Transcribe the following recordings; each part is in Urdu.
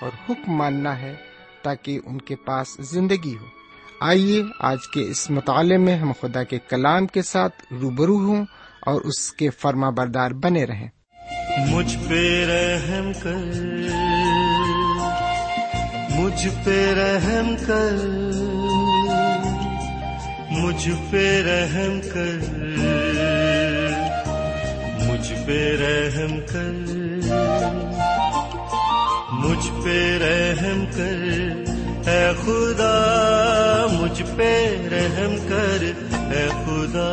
اور حکم ماننا ہے تاکہ ان کے پاس زندگی ہو۔ آئیے آج کے اس مطالعے میں ہم خدا کے کلام کے ساتھ روبرو ہوں اور اس کے فرما بردار بنے رہیں۔ مجھ پہ رحم کر، مجھ پہ رحم کر، مجھ پہ رحم کر، مجھ پہ رحم کر۔ مجھ پہ رحم کر، اے خدا، مجھ پہ رحم کر، اے خدا۔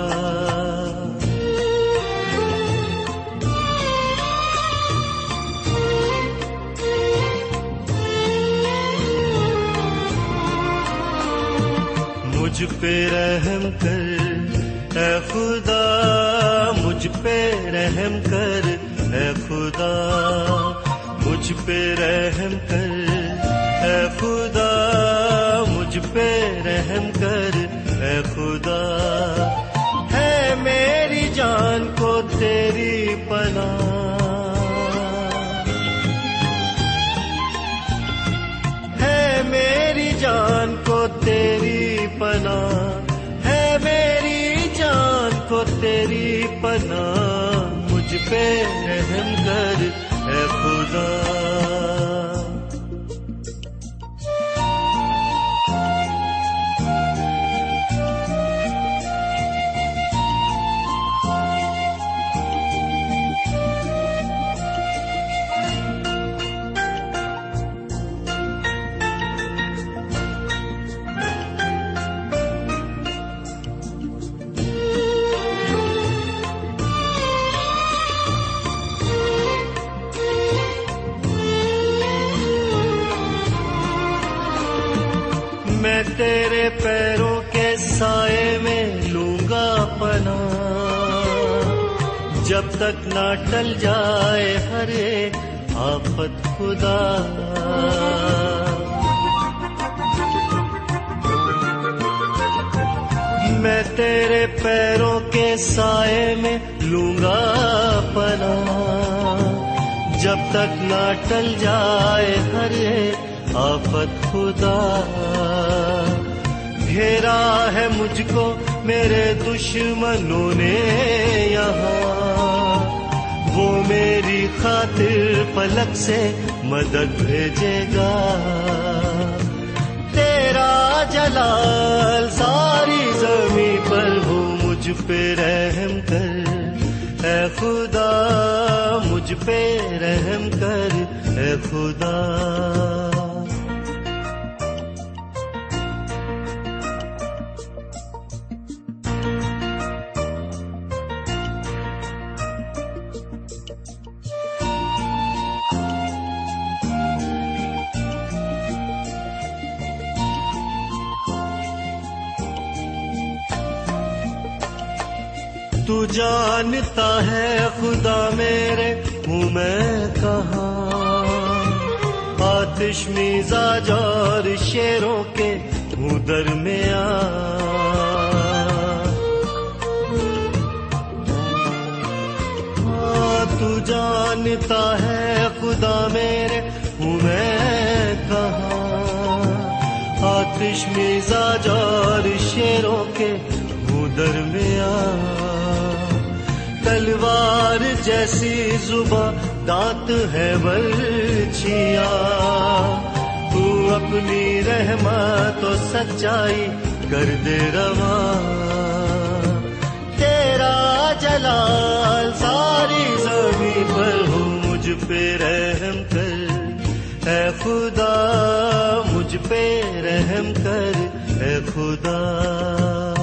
مجھ پہ رحم کر، اے خدا، مجھ پہ رحم کر، اے خدا۔ مجھ پہ رحم کر۔ اے خدا، مجھ پہ رحم کر۔ اے خدا، ہے میری جان کو تیری پناہ۔ ہے میری جان کو تیری پناہ۔ ہے میری جان کو تیری پناہ۔ خدا تک نہ ٹل جائے ہر ایک آفت خدا۔ میں تیرے پیروں کے سائے میں لوں گا پنا جب تک نہ ٹل جائے ہر ایک آفت خدا۔ گھیرا ہے مجھ کو میرے دشمنوں نے یہاں۔ خاطر پلک سے مدد بھیجے گا۔ تیرا جلال ساری زمین پر ہو، مجھ پہ رحم کر۔ اے خدا، مجھ پہ رحم کر۔ اے خدا۔ جانتا ہے خدا میرے، ہوں میں کہاں؟ آتش مزاج اور شیروں کے ہوں درمیان ہاں تو جانتا ہے خدا میرے، ہوں میں کہاں؟ آتش مزاج اور شیروں کے ہوں درمیان تلوار جیسی زباں، دانت ہے برچیا تو اپنی رحمت و سچائی کر دے رواں۔ تیرا جلال ساری زمین پر ہو، مجھ پہ رحم کر۔ اے خدا، مجھ پہ رحم کر۔ اے خدا۔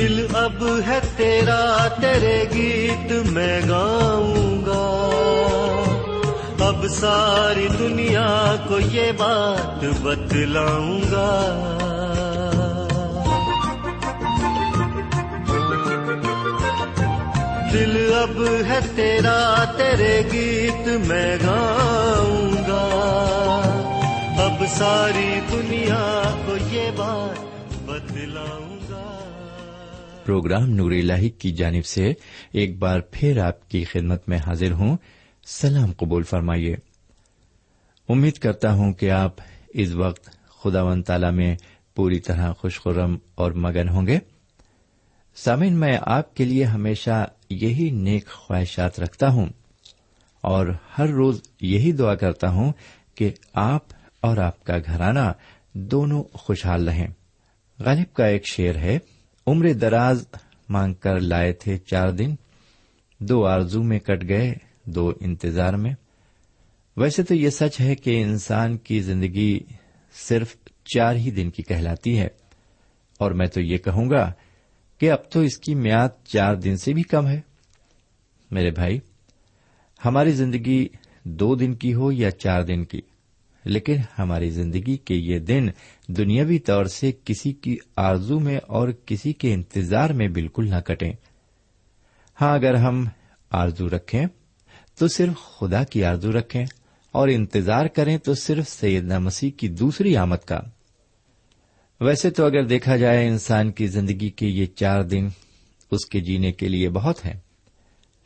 دل اب ہے تیرا، تیرے گیت میں گاؤں گا۔ اب ساری دنیا کو یہ بات بتلاؤں گا۔ دل اب ہے تیرا، تیرے گیت میں گاؤں گا۔ اب ساری دنیا کو یہ بات پروگرام نور الہی کی جانب سے ایک بار پھر آپ کی خدمت میں حاضر ہوں۔ سلام قبول فرمائیے۔ امید کرتا ہوں کہ آپ اس وقت خدا و تعالی میں پوری طرح خوش خرم اور مگن ہوں گے۔ سامن میں آپ کے لیے ہمیشہ یہی نیک خواہشات رکھتا ہوں اور ہر روز یہی دعا کرتا ہوں کہ آپ اور آپ کا گھرانہ دونوں خوشحال رہیں۔ غالب کا ایک شعر ہے عمر دراز مانگ کر لائے تھے چار دن۔ دو آرزو میں کٹ گئے، دو انتظار میں۔ ویسے تو یہ سچ ہے کہ انسان کی زندگی صرف چار ہی دن کی کہلاتی ہے۔ اور میں تو یہ کہوں گا کہ اب تو اس کی میاد چار دن سے بھی کم ہے۔ میرے بھائی، ہماری زندگی دو دن کی ہو یا چار دن کی؟ لیکن ہماری زندگی کے یہ دن دنیاوی طور سے کسی کی آرزو میں اور کسی کے انتظار میں بالکل نہ کٹیں۔ ہاں اگر ہم آرزو رکھیں تو صرف خدا کی آرزو رکھیں اور انتظار کریں تو صرف سیدنا مسیح کی دوسری آمد کا۔ ویسے تو اگر دیکھا جائے انسان کی زندگی کے یہ چار دن اس کے جینے کے لیے بہت ہیں،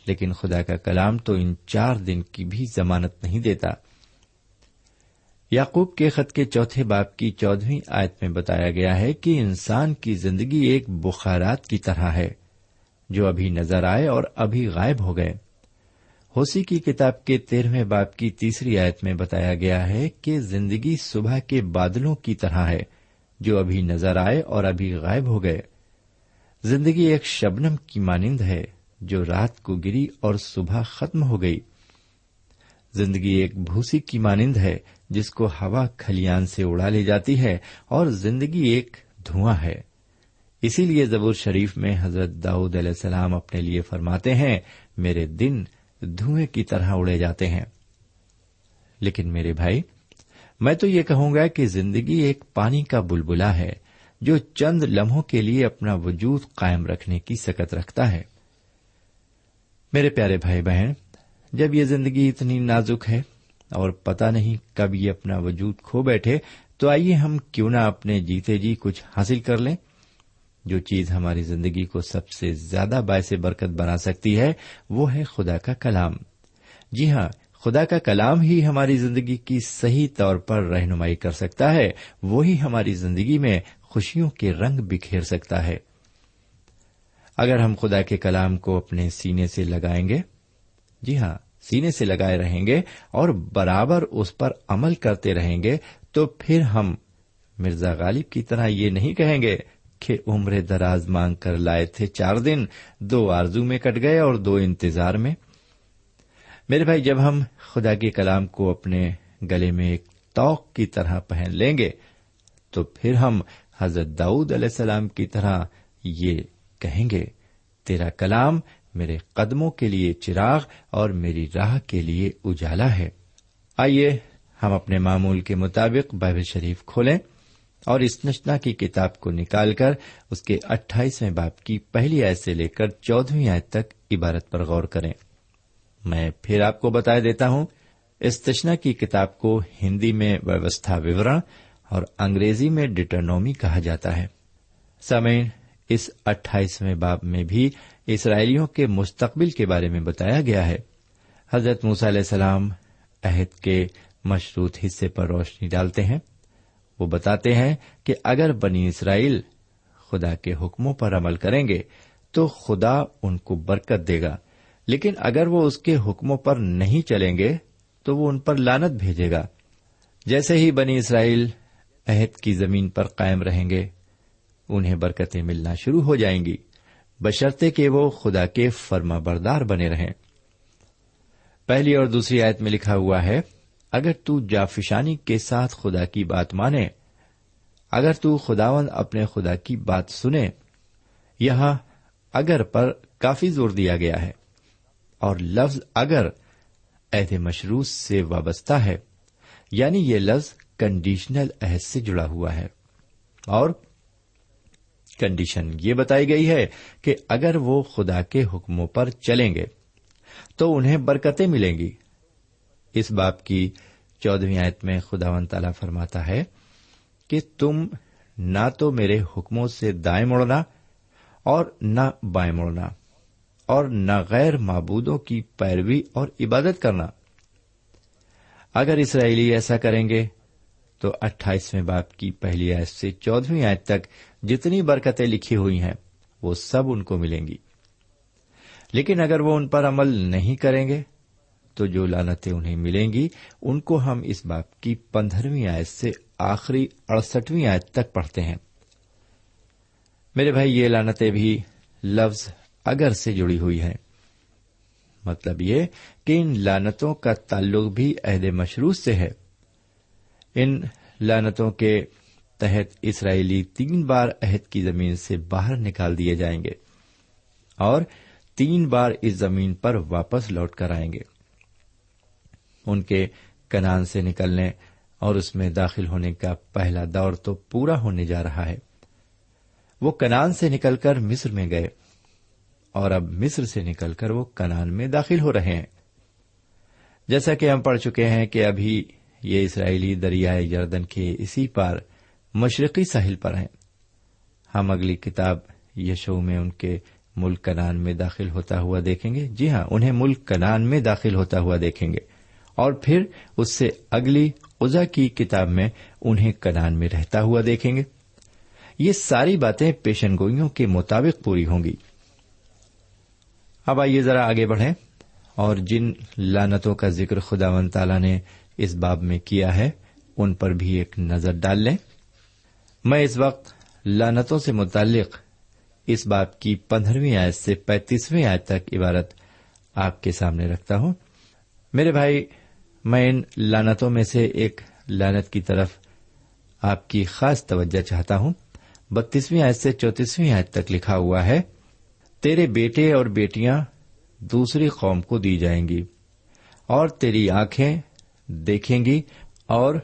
لیکن خدا کا کلام تو ان چار دن کی بھی ضمانت نہیں دیتا۔ یعقوب کے خط کے چوتھے باپ کی چودہویں آیت میں بتایا گیا ہے کہ انسان کی زندگی ایک بخارات کی طرح ہے، جو ابھی نظر آئے اور ابھی غائب ہو گئے۔ ہوسی کی کتاب کے تیرہویں باپ کی تیسری آیت میں بتایا گیا ہے کہ زندگی صبح کے بادلوں کی طرح ہے، جو ابھی نظر آئے اور ابھی غائب ہو گئے۔ زندگی ایک شبنم کی مانند ہے، جو رات کو گری اور صبح ختم ہو گئی۔ زندگی ایک بھوسی کی مانند ہے جس کو ہوا کھلیان سے اڑا لی جاتی ہے اور زندگی ایک دھواں ہے۔ اسی لیے زبور شریف میں حضرت داؤد علیہ السلام اپنے لیے فرماتے ہیں، میرے دن دھوئیں کی طرح اڑے جاتے ہیں۔ لیکن میرے بھائی، میں تو یہ کہوں گا کہ زندگی ایک پانی کا بلبلا ہے جو چند لمحوں کے لیے اپنا وجود قائم رکھنے کی سکت رکھتا ہے۔ میرے پیارے بھائی بہن، جب یہ زندگی اتنی نازک ہے اور پتا نہیں کب یہ اپنا وجود کھو بیٹھے، تو آئیے ہم کیوں نہ اپنے جیتے جی کچھ حاصل کر لیں۔ جو چیز ہماری زندگی کو سب سے زیادہ باعث برکت بنا سکتی ہے، وہ ہے خدا کا کلام۔ جی ہاں خدا کا کلام ہی ہماری زندگی کی صحیح طور پر رہنمائی کر سکتا ہے، وہی ہماری زندگی میں خوشیوں کے رنگ بکھیر سکتا ہے۔ اگر ہم خدا کے کلام کو اپنے سینے سے لگائیں گے جی ہاں سینے سے لگائے رہیں گے اور برابر اس پر عمل کرتے رہیں گے تو پھر ہم مرزا غالب کی طرح یہ نہیں کہیں گے کہ عمر دراز مانگ کر لائے تھے چار دن، دو آرزو میں کٹ گئے اور دو انتظار میں۔ میرے بھائی، جب ہم خدا کے کلام کو اپنے گلے میں ایک توق کی طرح پہن لیں گے تو پھر ہم حضرت داؤد علیہ السلام کی طرح یہ کہیں گے، تیرا کلام میرے قدموں کے لیے چراغ اور میری راہ کے لیے اجالا ہے۔ آئیے ہم اپنے معمول کے مطابق بائبل شریف کھولیں اور اس نشنا کی کتاب کو نکال کر اس کے اٹھائیسویں باپ کی پہلی آیت سے لے کر چودہویں آیت تک عبارت پر غور کریں۔ میں پھر آپ کو بتا دیتا ہوں، اس تشنا کی کتاب کو ہندی میں ویوستھا وورن اور انگریزی میں ڈیٹرنومی کہا جاتا ہے۔ سمین اس اٹھائیسویں باب میں بھی اسرائیلیوں کے مستقبل کے بارے میں بتایا گیا ہے۔ حضرت موس علیہ السلام عہد کے مشروط حصے پر روشنی ڈالتے ہیں۔ وہ بتاتے ہیں کہ اگر بنی اسرائیل خدا کے حکموں پر عمل کریں گے تو خدا ان کو برکت دے گا۔ لیکن اگر وہ اس کے حکموں پر نہیں چلیں گے تو وہ ان پر لانت بھیجے گا۔ جیسے ہی بنی اسرائیل عہد کی زمین پر قائم رہیں گے، انہیں برکتیں ملنا شروع ہو جائیں گی۔ بشرطے کہ وہ خدا کے فرما بردار بنے رہیں۔ پہلی اور دوسری آیت میں لکھا ہوا ہے، اگر تو جافشانی کے ساتھ خدا کی بات مانے، اگر تو خداون اپنے خدا کی بات سنے، یہاں اگر پر کافی زور دیا گیا ہے، اور لفظ اگر عہد مشروط سے وابستہ ہے یعنی یہ لفظ کنڈیشنل عہد سے جڑا ہوا ہے۔ اور کنڈیشن یہ بتائی گئی ہے کہ اگر وہ خدا کے حکموں پر چلیں گے تو انہیں برکتیں ملیں گی۔ اس باپ کی چودہویں آیت میں خدا و تعالی فرماتا ہے کہ تم نہ تو میرے حکموں سے دائیں مڑنا اور نہ بائیں مڑنا اور نہ غیر معبودوں کی پیروی اور عبادت کرنا۔ اگر اسرائیلی ایسا کریں گے تو اٹھائیسویں باپ کی پہلی آیت سے چودہویں آیت تک جتنی برکتیں لکھی ہوئی ہیں، وہ سب ان کو ملیں گی۔ لیکن اگر وہ ان پر عمل نہیں کریں گے، تو جو لانتیں انہیں ملیں گی، ان کو ہم اس باپ کی پندرہویں آیت سے آخری اڑسٹویں آیت تک پڑھتے ہیں۔ میرے بھائی، یہ لانتیں بھی لفظ اگر سے جڑی ہوئی ہے مطلب یہ کہ ان لانتوں کا تعلق بھی عہد مشروط سے ہے۔ ان لانتوں کے تحت اسرائیلی تین بار عہد کی زمین سے باہر نکال دیے جائیں گے اور تین بار اس زمین پر واپس لوٹ کر آئیں گے۔ ان کے کنان سے نکلنے اور اس میں داخل ہونے کا پہلا دور تو پورا ہونے جا رہا ہے۔ وہ کنان سے نکل کر مصر میں گئے اور اب مصر سے نکل کر وہ کنان میں داخل ہو رہے ہیں۔ جیسا کہ ہم پڑھ چکے ہیں کہ ابھی یہ اسرائیلی دریائے جردن کے اسی پار مشرقی ساحل پر ہیں۔ ہم اگلی کتاب یشو میں ان کے ملک کنان میں داخل ہوتا ہوا دیکھیں گے۔ جی ہاں انہیں ملک کنان میں داخل ہوتا ہوا دیکھیں گے۔ اور پھر اس سے اگلی ازا کی کتاب میں انہیں کنان میں رہتا ہوا دیکھیں گے۔ یہ ساری باتیں پیشن گوئیوں کے مطابق پوری ہوں گی۔ اب آئیے ذرا آگے بڑھیں۔ اور جن لانتوں کا ذکر خدا و تعالی نے اس باب میں کیا ہے، ان پر بھی ایک نظر ڈال لیں۔ میں اس وقت لانتوں سے متعلق اس باب کی پندرہویں آیت سے پینتیسویں آیت تک عبارت آپ کے سامنے رکھتا ہوں۔ میرے بھائی، میں ان لانتوں میں سے ایک لانت کی طرف آپ کی خاص توجہ چاہتا ہوں۔ بتیسویں آیت سے چوتیسویں آیت تک لکھا ہوا ہے، تیرے بیٹے اور بیٹیاں دوسری قوم کو دی جائیں گی اور تیری آنکھیں دیکھیں گی اور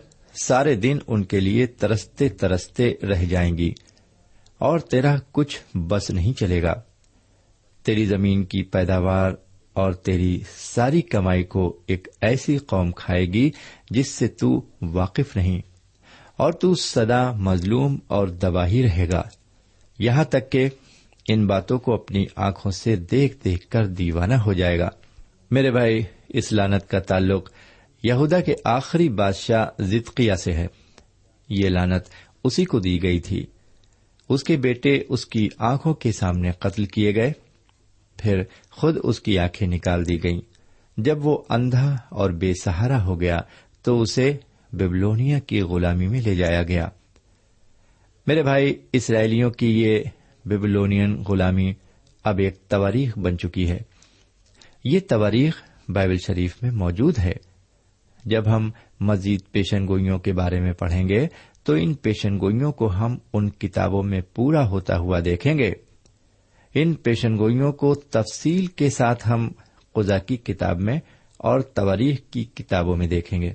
سارے دن ان کے لیے ترستے ترستے رہ جائیں گی اور تیرا کچھ بس نہیں چلے گا۔ تیری زمین کی پیداوار اور تیری ساری کمائی کو ایک ایسی قوم کھائے گی جس سے تو واقف نہیں اور تو سدا مظلوم اور دباہی رہے گا۔ یہاں تک کہ ان باتوں کو اپنی آنکھوں سے دیکھ دیکھ کر دیوانہ ہو جائے گا۔ میرے بھائی، اس لانت کا تعلق یہودا کے آخری بادشاہ زدقیہ سے ہے۔ یہ لانت اسی کو دی گئی تھی۔ اس کے بیٹے اس کی آنکھوں کے سامنے قتل کیے گئے۔ پھر خود اس کی آنکھیں نکال دی گئیں۔ جب وہ اندھا اور بے سہارا ہو گیا تو اسے بیبلونیا کی غلامی میں لے جایا گیا۔ میرے بھائی، اسرائیلیوں کی یہ بیبلونین غلامی اب ایک تواریخ بن چکی ہے۔ یہ تواریخ بائبل شریف میں موجود ہے۔ جب ہم مزید پیشن گوئیوں کے بارے میں پڑھیں گے، تو ان پیشن گوئیوں کو ہم ان کتابوں میں پورا ہوتا ہوا دیکھیں گے۔ ان پیشن گوئیوں کو تفصیل کے ساتھ ہم قزا کی کتاب میں اور تواریخ کی کتابوں میں دیکھیں گے۔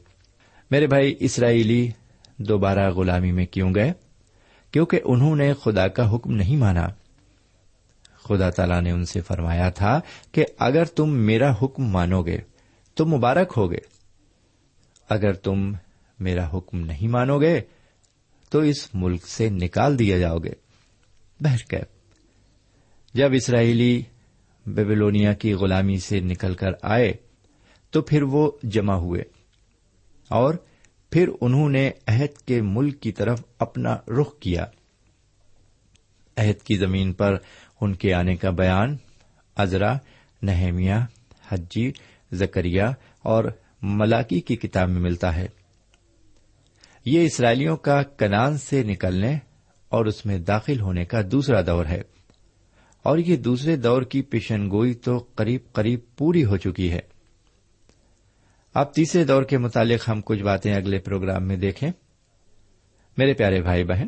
میرے بھائی اسرائیلی دوبارہ غلامی میں کیوں گئے؟ کیونکہ انہوں نے خدا کا حکم نہیں مانا۔ خدا تعالی نے ان سے فرمایا تھا کہ اگر تم میرا حکم مانو گے تو مبارک ہوگے۔ اگر تم میرا حکم نہیں مانو گے، تو اس ملک سے نکال دیا جاؤ گے۔ بہرکیب جب اسرائیلی بیبلونیا کی غلامی سے نکل کر آئے، تو پھر وہ جمع ہوئے۔ اور پھر انہوں نے عہد کے ملک کی طرف اپنا رخ کیا۔ عہد کی زمین پر ان کے آنے کا بیان ازرا نہمیا حجی، زکریا اور ملاکی کی کتاب میں ملتا ہے۔ یہ اسرائیلیوں کا کنان سے نکلنے اور اس میں داخل ہونے کا دوسرا دور ہے۔ اور یہ دوسرے دور کی پیشن گوئی تو قریب قریب پوری ہو چکی ہے۔ اب تیسرے دور کے متعلق ہم کچھ باتیں اگلے پروگرام میں دیکھیں۔ میرے پیارے بھائی بہن،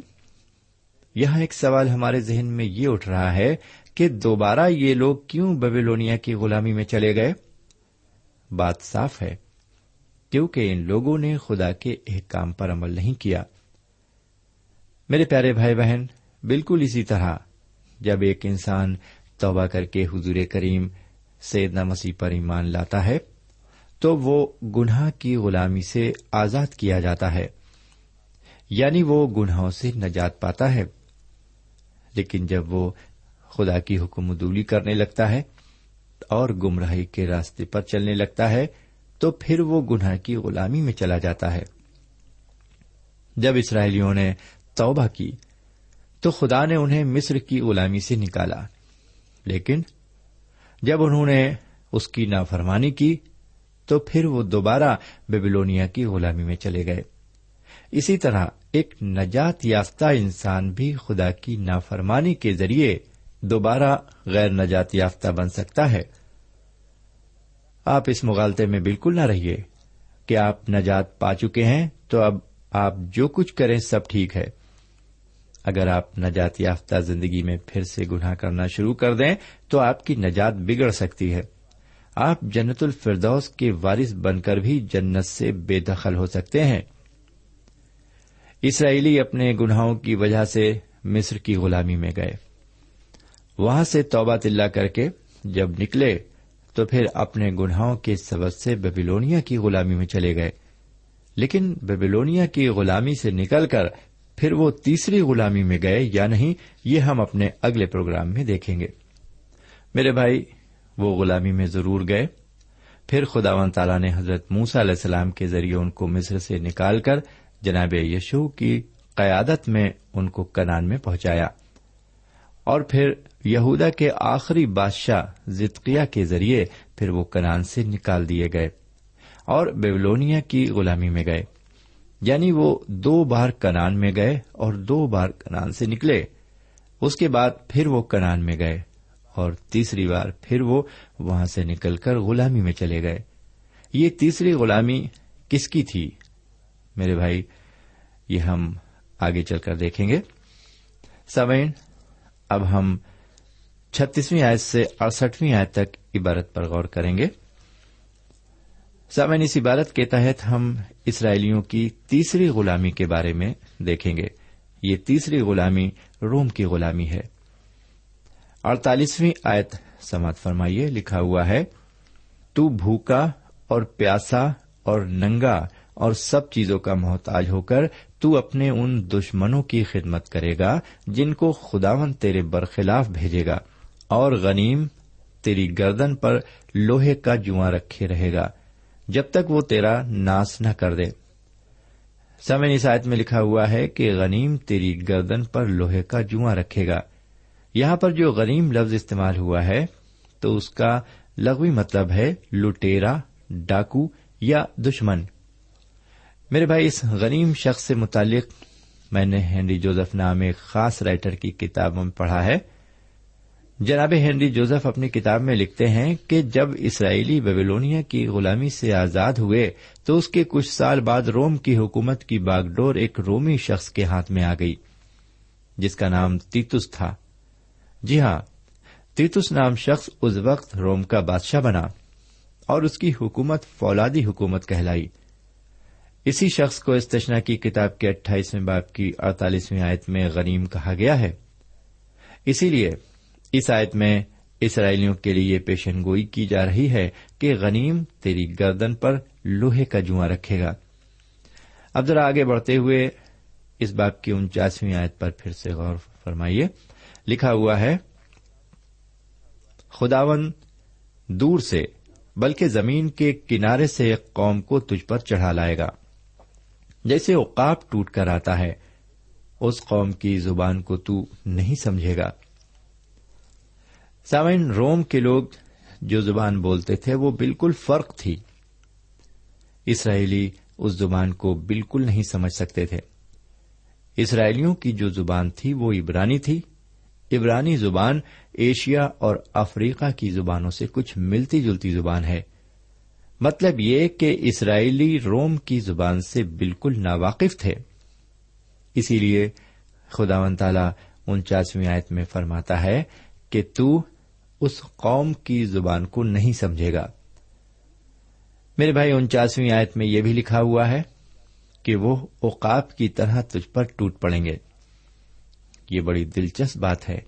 یہاں ایک سوال ہمارے ذہن میں یہ اٹھ رہا ہے کہ دوبارہ یہ لوگ کیوں بیبیلونیا کی غلامی میں چلے گئے؟ بات صاف ہے۔ کیونکہ ان لوگوں نے خدا کے ایک کام پر عمل نہیں کیا۔ میرے پیارے بھائی بہن، بالکل اسی طرح جب ایک انسان توبہ کر کے حضور کریم سیدنا مسیح پر ایمان لاتا ہے، تو وہ گناہ کی غلامی سے آزاد کیا جاتا ہے۔ یعنی وہ گناہوں سے نجات پاتا ہے۔ لیکن جب وہ خدا کی حکم دولی کرنے لگتا ہے اور گمراہی کے راستے پر چلنے لگتا ہے تو پھر وہ گناہ کی غلامی میں چلا جاتا ہے۔ جب اسرائیلیوں نے توبہ کی، تو خدا نے انہیں مصر کی غلامی سے نکالا۔ لیکن جب انہوں نے اس کی نافرمانی کی، تو پھر وہ دوبارہ بیبلونیا کی غلامی میں چلے گئے۔ اسی طرح ایک نجات یافتہ انسان بھی خدا کی نافرمانی کے ذریعے دوبارہ غیر نجات یافتہ بن سکتا ہے۔ آپ اس مغالطے میں بالکل نہ رہیے کہ آپ نجات پا چکے ہیں تو اب آپ جو کچھ کریں سب ٹھیک ہے۔ اگر آپ نجات یافتہ زندگی میں پھر سے گناہ کرنا شروع کر دیں تو آپ کی نجات بگڑ سکتی ہے۔ آپ جنت الفردوس کے وارث بن کر بھی جنت سے بے دخل ہو سکتے ہیں۔ اسرائیلی اپنے گناہوں کی وجہ سے مصر کی غلامی میں گئے۔ وہاں سے توبہ تلا کر کے جب نکلے تو پھر اپنے گناہوں کے سبب سے بیبیلونیا کی غلامی میں چلے گئے۔ لیکن بیبیلونیا کی غلامی سے نکل کر پھر وہ تیسری غلامی میں گئے، یا نہیں، یہ ہم اپنے اگلے پروگرام میں دیکھیں گے۔ میرے بھائی، وہ غلامی میں ضرور گئے۔ پھر خدا و تعالیٰ نے حضرت موسا علیہ السلام کے ذریعے ان کو مصر سے نکال کر جناب یشو کی قیادت میں ان کو کنان میں پہنچایا۔ اور پھر یہودا کے آخری بادشاہ زدقیہ کے ذریعے پھر وہ کنان سے نکال دیے گئے اور بیولونیا کی غلامی میں گئے۔ یعنی وہ دو بار کنان میں گئے اور دو بار کنان سے نکلے۔ اس کے بعد پھر وہ کنان میں گئے اور تیسری بار پھر وہ وہاں سے نکل کر غلامی میں چلے گئے۔ یہ تیسری غلامی کس کی تھی؟ میرے بھائی، یہ ہم آگے چل کر دیکھیں گے۔ سوئن اب ہم چھتیسویں آیت سے اڑسٹھویں آیت تک عبارت پر غور کریں گے۔ سامعین، اس عبارت کے تحت ہم اسرائیلیوں کی تیسری غلامی کے بارے میں دیکھیں گے۔ یہ تیسری غلامی روم کی غلامی ہے۔ اڑتالیسویں آیت سماعت فرمائیے، لکھا ہوا ہے، تو بھوکا اور پیاسا اور ننگا اور سب چیزوں کا محتاج ہو کر تو اپنے ان دشمنوں کی خدمت کرے گا جن کو خداون تیرے برخلاف بھیجے گا۔ اور غنیم تیری گردن پر لوہے کا جواں رکھے رہے گا، جب تک وہ تیرا ناس نہ کر دے۔ سمے نسایت میں لکھا ہوا ہے کہ غنیم تیری گردن پر لوہے کا جواں رکھے گا۔ یہاں پر جو غنیم لفظ استعمال ہوا ہے، تو اس کا لغوی مطلب ہے لٹیرا، ڈاکو یا دشمن۔ میرے بھائی، اس غنیم شخص سے متعلق میں نے ہینری جوزف نام ایک خاص رائٹر کی کتاب میں پڑھا ہے۔ جناب ہینری جوزف اپنی کتاب میں لکھتے ہیں کہ جب اسرائیلی بیبیلونیا کی غلامی سے آزاد ہوئے تو اس کے کچھ سال بعد روم کی حکومت کی باغ ڈور ایک رومی شخص کے ہاتھ میں آ گئی، جس کا نام تیتس تھا۔ جی ہاں تیتس نام شخص اس وقت روم کا بادشاہ بنا اور اس کی حکومت فولادی حکومت کہلائی۔ اسی شخص کو استشنا کی کتاب کے اٹھائیسویں باپ کی اڑتالیسویں آیت میں غنیم کہا گیا ہے۔ اسی لیے اس آیت میں اسرائیلیوں کے لیے پیشن گوئی کی جا رہی ہے کہ غنیم تیری گردن پر لوہے کا جواں رکھے گا۔ اب ذرا آگے بڑھتے ہوئے اس باپ کی انچاسویں آیت پر پھر سے غور فرمائیے۔ لکھا ہوا ہے، خداون دور سے، بلکہ زمین کے کنارے سے ایک قوم کو تجھ پر چڑھا لائے گا۔ جیسے اوقاپ ٹوٹ کر آتا ہے، اس قوم کی زبان کو تو نہیں سمجھے گا۔ سامعین، روم کے لوگ جو زبان بولتے تھے، وہ بالکل فرق تھی۔ اسرائیلی اس زبان کو بالکل نہیں سمجھ سکتے تھے۔ اسرائیلیوں کی جو زبان تھی، وہ عبرانی تھی۔ عبرانی زبان ایشیا اور افریقہ کی زبانوں سے کچھ ملتی جلتی زبان ہے۔ مطلب یہ کہ اسرائیلی روم کی زبان سے بالکل ناواقف تھے۔ اسی لیے خدا و تعالی انچاسویں آیت میں فرماتا ہے کہ تو اس قوم کی زبان کو نہیں سمجھے گا۔ میرے بھائی، انچاسویں آیت میں یہ بھی لکھا ہوا ہے کہ وہ اوقاف کی طرح تجھ پر ٹوٹ پڑیں گے۔ یہ بڑی دلچسپ بات ہے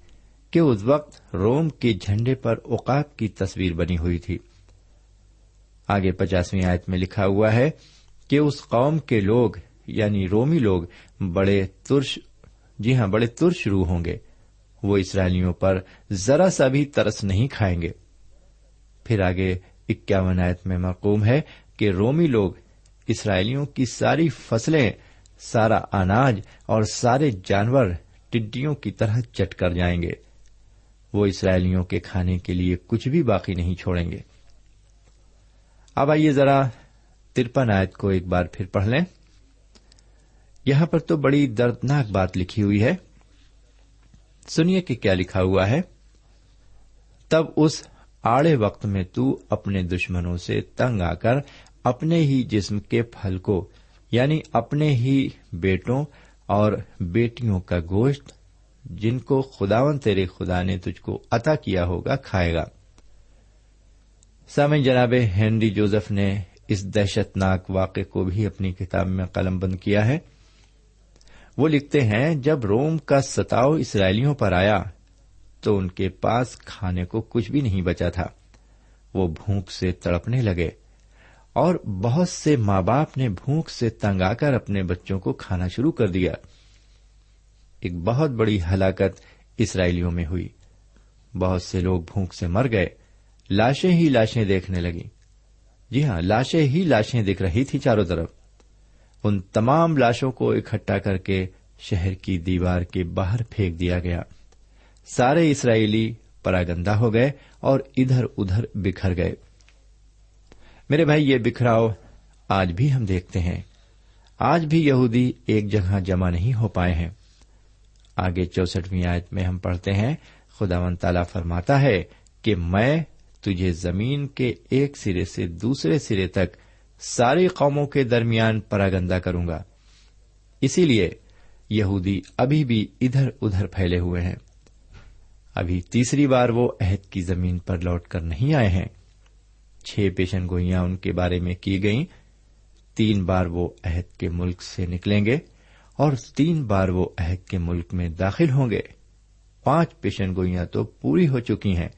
کہ اس وقت روم کے جھنڈے پر اوقاف کی تصویر بنی ہوئی تھی۔ آگے پچاسویں آیت میں لکھا ہوا ہے کہ اس قوم کے لوگ یعنی رومی لوگ، بڑے ترش جی ہاں بڑے ترش روح ہوں گے۔ وہ اسرائیلیوں پر ذرا سا بھی ترس نہیں کھائیں گے۔ پھر آگے اکیاون آیت میں مقوم ہے کہ رومی لوگ اسرائیلیوں کی ساری فصلیں، سارا اناج اور سارے جانور ٹڈیوں کی طرح چٹ کر جائیں گے۔ وہ اسرائیلیوں کے کھانے کے لیے کچھ بھی باقی نہیں چھوڑیں گے۔ اب آئیے ذرا ترپن آیت کو ایک بار پھر پڑھ لیں۔ یہاں پر تو بڑی دردناک بات لکھی ہوئی ہے۔ سنیے کہ کیا لکھا ہوا ہے۔ تب اس آڑے وقت میں تو اپنے دشمنوں سے تنگ آ کر اپنے ہی جسم کے پھل کو یعنی اپنے ہی بیٹوں اور بیٹیوں کا گوشت، جن کو خداون تیرے خدا نے تجھ کو عطا کیا ہوگا، کھائے گا۔ سامع جناب، ہینری جوزف نے اس دہشت ناک واقع کو بھی اپنی کتاب میں قلم بند کیا ہے۔ وہ لکھتے ہیں، جب روم کا ستاؤ اسرائیلیوں پر آیا تو ان کے پاس کھانے کو کچھ بھی نہیں بچا تھا۔ وہ بھوک سے تڑپنے لگے اور بہت سے ماں باپ نے بھوک سے تنگ آ کر اپنے بچوں کو کھانا شروع کر دیا۔ ایک بہت بڑی ہلاکت اسرائیلیوں میں ہوئی۔ بہت سے لوگ بھوک سے مر گئے۔ لاشیں ہی لاشیں دیکھنے لگی جی ہاں لاشیں ہی لاشیں دکھ رہی تھی چاروں طرف۔ ان تمام لاشوں کو اکٹھا کر کے شہر کی دیوار کے باہر پھینک دیا گیا۔ سارے اسرائیلی پراگندا ہو گئے اور ادھر ادھر بکھر گئے۔ میرے بھائی، یہ بکھراؤ آج بھی ہم دیکھتے ہیں۔ آج بھی یہودی ایک جگہ جمع نہیں ہو پائے ہیں۔ آگے چوسٹویں آیت میں ہم پڑھتے ہیں خدا من تالا فرماتا ہے کہ میں تجھے زمین کے ایک سرے سے دوسرے سرے تک ساری قوموں کے درمیان پراگندا کروں گا۔ اسی لیے یہودی ابھی بھی ادھر ادھر پھیلے ہوئے ہیں۔ ابھی تیسری بار وہ عہد کی زمین پر لوٹ کر نہیں آئے ہیں۔ چھ پیشن گوئیاں ان کے بارے میں کی گئیں۔ تین بار وہ عہد کے ملک سے نکلیں گے اور تین بار وہ عہد کے ملک میں داخل ہوں گے۔ پانچ پیشن گوئیاں تو پوری ہو چکی ہیں،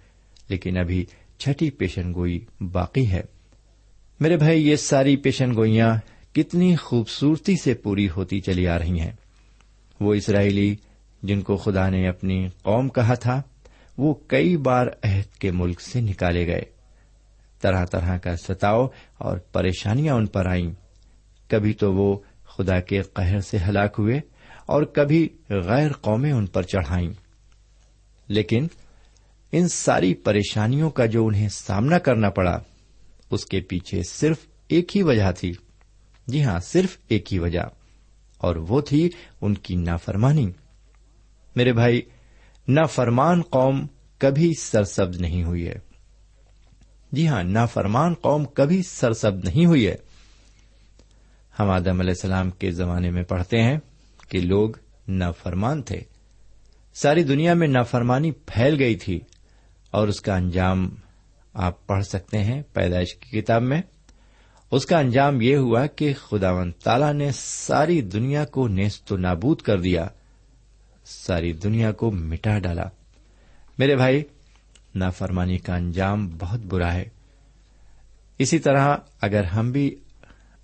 لیکن ابھی چھٹی پیشن گوئی باقی ہے۔ میرے بھائی، یہ ساری پیشن گوئیاں کتنی خوبصورتی سے پوری ہوتی چلی آ رہی ہیں۔ وہ اسرائیلی جن کو خدا نے اپنی قوم کہا تھا، وہ کئی بار عہد کے ملک سے نکالے گئے۔ طرح طرح کا ستاؤ اور پریشانیاں ان پر آئیں۔ کبھی تو وہ خدا کے قہر سے ہلاک ہوئے اور کبھی غیر قومیں ان پر چڑھائیں۔ لیکن ان ساری پریشانیوں کا جو انہیں سامنا کرنا پڑا اس کے پیچھے صرف ایک ہی وجہ تھی۔ جی ہاں صرف ایک ہی وجہ۔ اور وہ تھی ان کی نافرمانی۔ میرے بھائی، نافرمان قوم کبھی سرسبز نہیں ہوئی ہے۔ جی ہاں نافرمان قوم کبھی سرسبز نہیں ہوئی ہے۔ ہم آدم علیہ السلام کے زمانے میں پڑھتے ہیں کہ لوگ نافرمان تھے۔ ساری دنیا میں نافرمانی پھیل گئی تھی اور اس کا انجام آپ پڑھ سکتے ہیں پیدائش کی کتاب میں۔ اس کا انجام یہ ہوا کہ خدا و تعالی نے ساری دنیا کو نیست و نابود کر دیا، ساری دنیا کو مٹا ڈالا۔ میرے بھائی، نافرمانی کا انجام بہت برا ہے۔ اسی طرح اگر ہم بھی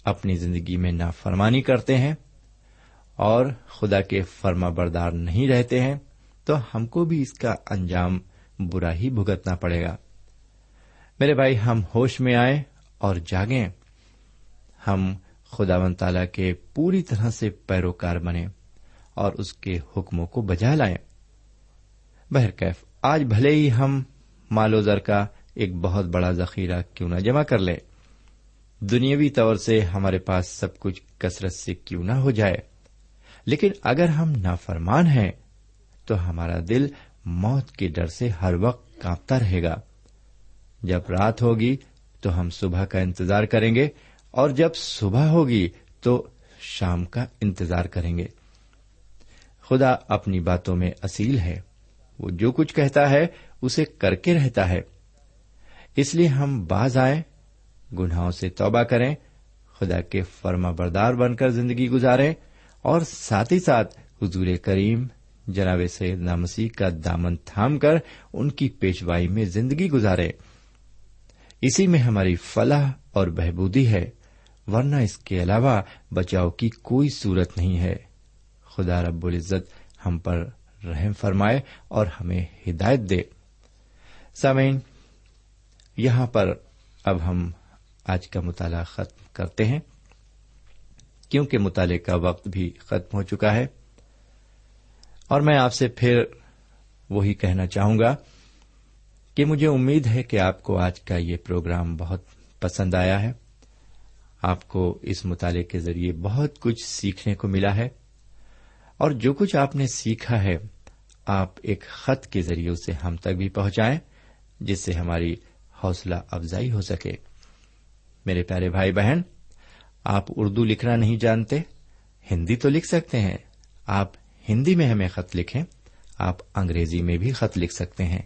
اپنی زندگی میں نافرمانی کرتے ہیں اور خدا کے فرما بردار نہیں رہتے ہیں، تو ہم کو بھی اس کا انجام برا ہی بھگتنا پڑے گا۔ میرے بھائی، ہم ہوش میں آئیں اور جاگیں۔ ہم خدا و تعالی کے پوری طرح سے پیروکار بنے اور اس کے حکموں کو بجا لائیں۔ بہرکیف آج بھلے ہی ہم مال و زر کا ایک بہت بڑا ذخیرہ کیوں نہ جمع کر لیں۔ دنیاوی طور سے ہمارے پاس سب کچھ کثرت سے کیوں نہ ہو جائے۔ لیکن اگر ہم نافرمان ہیں، تو ہمارا دل موت کے ڈر سے ہر وقت کانپتا رہے گا۔ جب رات ہوگی تو ہم صبح کا انتظار کریں گے اور جب صبح ہوگی تو شام کا انتظار کریں گے۔ خدا اپنی باتوں میں اصیل ہے۔ وہ جو کچھ کہتا ہے اسے کر کے رہتا ہے۔ اس لیے ہم باز آئیں، گناہوں سے توبہ کریں، خدا کے فرما بردار بن کر زندگی گزاریں اور ساتھ ہی ساتھ حضور کریم، جناب سید مسیح کا دامن تھام کر ان کی پیشوائی میں زندگی گزاریں۔ اسی میں ہماری فلاح اور بہبودی ہے، ورنہ اس کے علاوہ بچاؤ کی کوئی صورت نہیں ہے۔ خدا رب العزت ہم پر رحم فرمائے اور ہمیں ہدایت دے۔ سامعین، یہاں پر اب ہم آج کا مطالعہ ختم کرتے ہیں، کیونکہ مطالعے کا وقت بھی ختم ہو چکا ہے۔ اور میں آپ سے پھر وہی کہنا چاہوں گا کہ مجھے امید ہے کہ آپ کو آج کا یہ پروگرام بہت پسند آیا ہے۔ آپ کو اس مطالعے کے ذریعے بہت کچھ سیکھنے کو ملا ہے۔ اور جو کچھ آپ نے سیکھا ہے، آپ ایک خط کے ذریعے اسے ہم تک بھی پہنچائیں، جس سے ہماری حوصلہ افزائی ہو سکے۔ میرے پیارے بھائی بہن، آپ اردو لکھنا نہیں جانتے، ہندی تو لکھ سکتے ہیں۔ آپ ہندی میں ہمیں خط لکھیں، آپ انگریزی میں بھی خط لکھ سکتے ہیں۔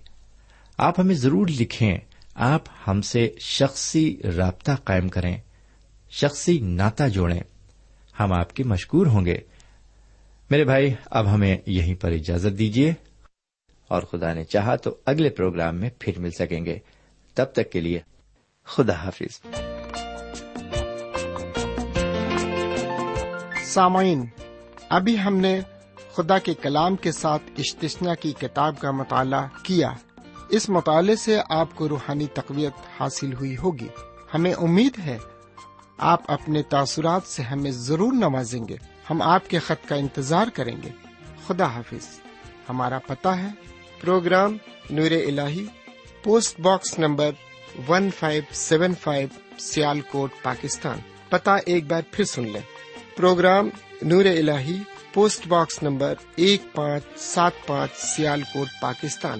آپ ہمیں ضرور لکھیں، آپ ہم سے شخصی رابطہ قائم کریں، شخصی ناتا جوڑیں۔ ہم آپ کے مشکور ہوں گے۔ میرے بھائی، اب ہمیں یہیں پر اجازت دیجیے اور خدا نے چاہا تو اگلے پروگرام میں پھر مل سکیں گے۔ تب تک کے لیے خدا حافظ۔ سامعین، ابھی ہم نے خدا کے کلام کے ساتھ اشتشنا کی کتاب کا مطالعہ کیا۔ اس مطالعے سے آپ کو روحانی تقویت حاصل ہوئی ہوگی۔ ہمیں امید ہے آپ اپنے تاثرات سے ہمیں ضرور نوازیں گے۔ ہم آپ کے خط کا انتظار کریں گے۔ خدا حافظ۔ ہمارا پتہ ہے۔ پروگرام نور ال post box number one five seven five Sialkot Pakistan. پتا ایک بار پھر سن لیں۔ پروگرام نور ال پوسٹ باکس نمبر ایک پانچ، سات پانچ سیال کوٹ Pakistan.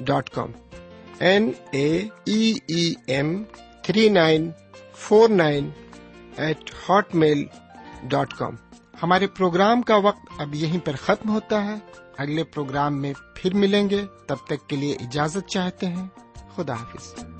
dot com N A M three nine four nine eight Hotmail dot com ہمارے پروگرام کا وقت اب یہیں پر ختم ہوتا ہے۔ اگلے پروگرام میں پھر ملیں گے۔ تب تک کے لیے اجازت چاہتے ہیں۔ خدا حافظ۔